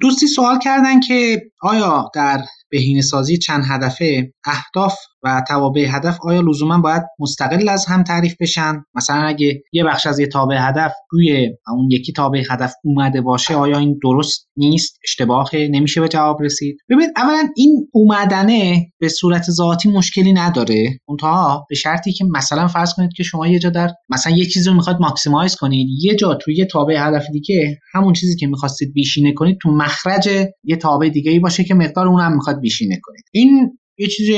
دوستی سوال کردن که آیا در بهینه سازی چند هدفه اهداف و توابع هدف آیا لزوما باید مستقل از هم تعریف بشن؟ مثلا اگه یه بخش از یه تابع هدف روی اون یکی تابع هدف اومده باشه آیا این درست نیست؟ اشتباهه نمیشه به جواب رسید. ببین اولا این اومدنه به صورت ذاتی مشکلی نداره. اونتا به شرطی که مثلا فرض کنید که شما یه جا در مثلا یه چیزی رو می‌خواد ماکسیمایز کنید یه جا توی یه تابع هدف دیگه همون چیزی که می‌خواستید بیشینه کنید تو مخرج یه تابع دیگه ای باشه که مقدار اونم می‌خواد بیشینه کنید این یه چیز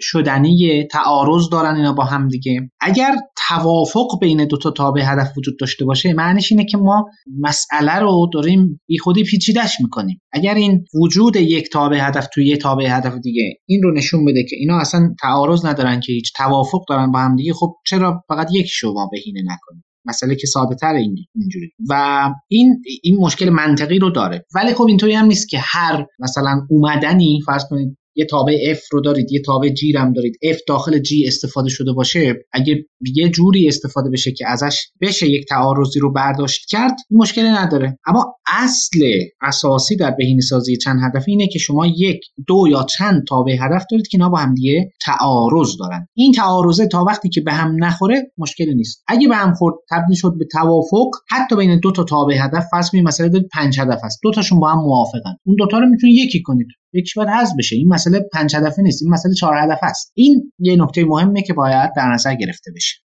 شدنی تعارض دارن اینا با هم دیگه. اگر توافق بین دو تا تابع هدف وجود داشته باشه معنیش اینه که ما مسئله رو داریم بی خودی پیچیدش می‌کنیم. اگر این وجود یک تابع هدف توی یک تابع هدف دیگه این رو نشون بده که اینا اصلا تعارض ندارن که هیچ توافق دارن با هم دیگه خب چرا فقط یک شما بهینه نکنیم مسئله که ساده تر اینجوری. و این این مشکل منطقی رو داره. ولی خب اینطوری هم نیست که هر مثلا اومدنی فرض کنید یه تابع F رو دارید یه تابع G هم دارید. F داخل G استفاده شده باشه اگه یه جوری استفاده بشه که ازش بشه یک تعارضی رو برداشت کرد مشکلی نداره. اما اصل اساسی در بهینه سازی چند هدف اینه که شما یک دو یا چند تابع هدف دارید که اینا با هم دیگه تعارض دارن. این تعارضه تا وقتی که به هم نخوره مشکلی نیست. اگه به هم خورد تبدیل شد به توافق حتی بین دو تا تابع هدف فرض کنید مثلا دارید پنج هدف هست دو تاشون با هم موافقن. اون دو تا رو می‌تونید یکی کنید. یکیش باید حذف بشه. این مسئله پنج هدفه نیست. این مسئله چهار هدف است. این یه نکته مهمه که باید در نظر گرفته بشه.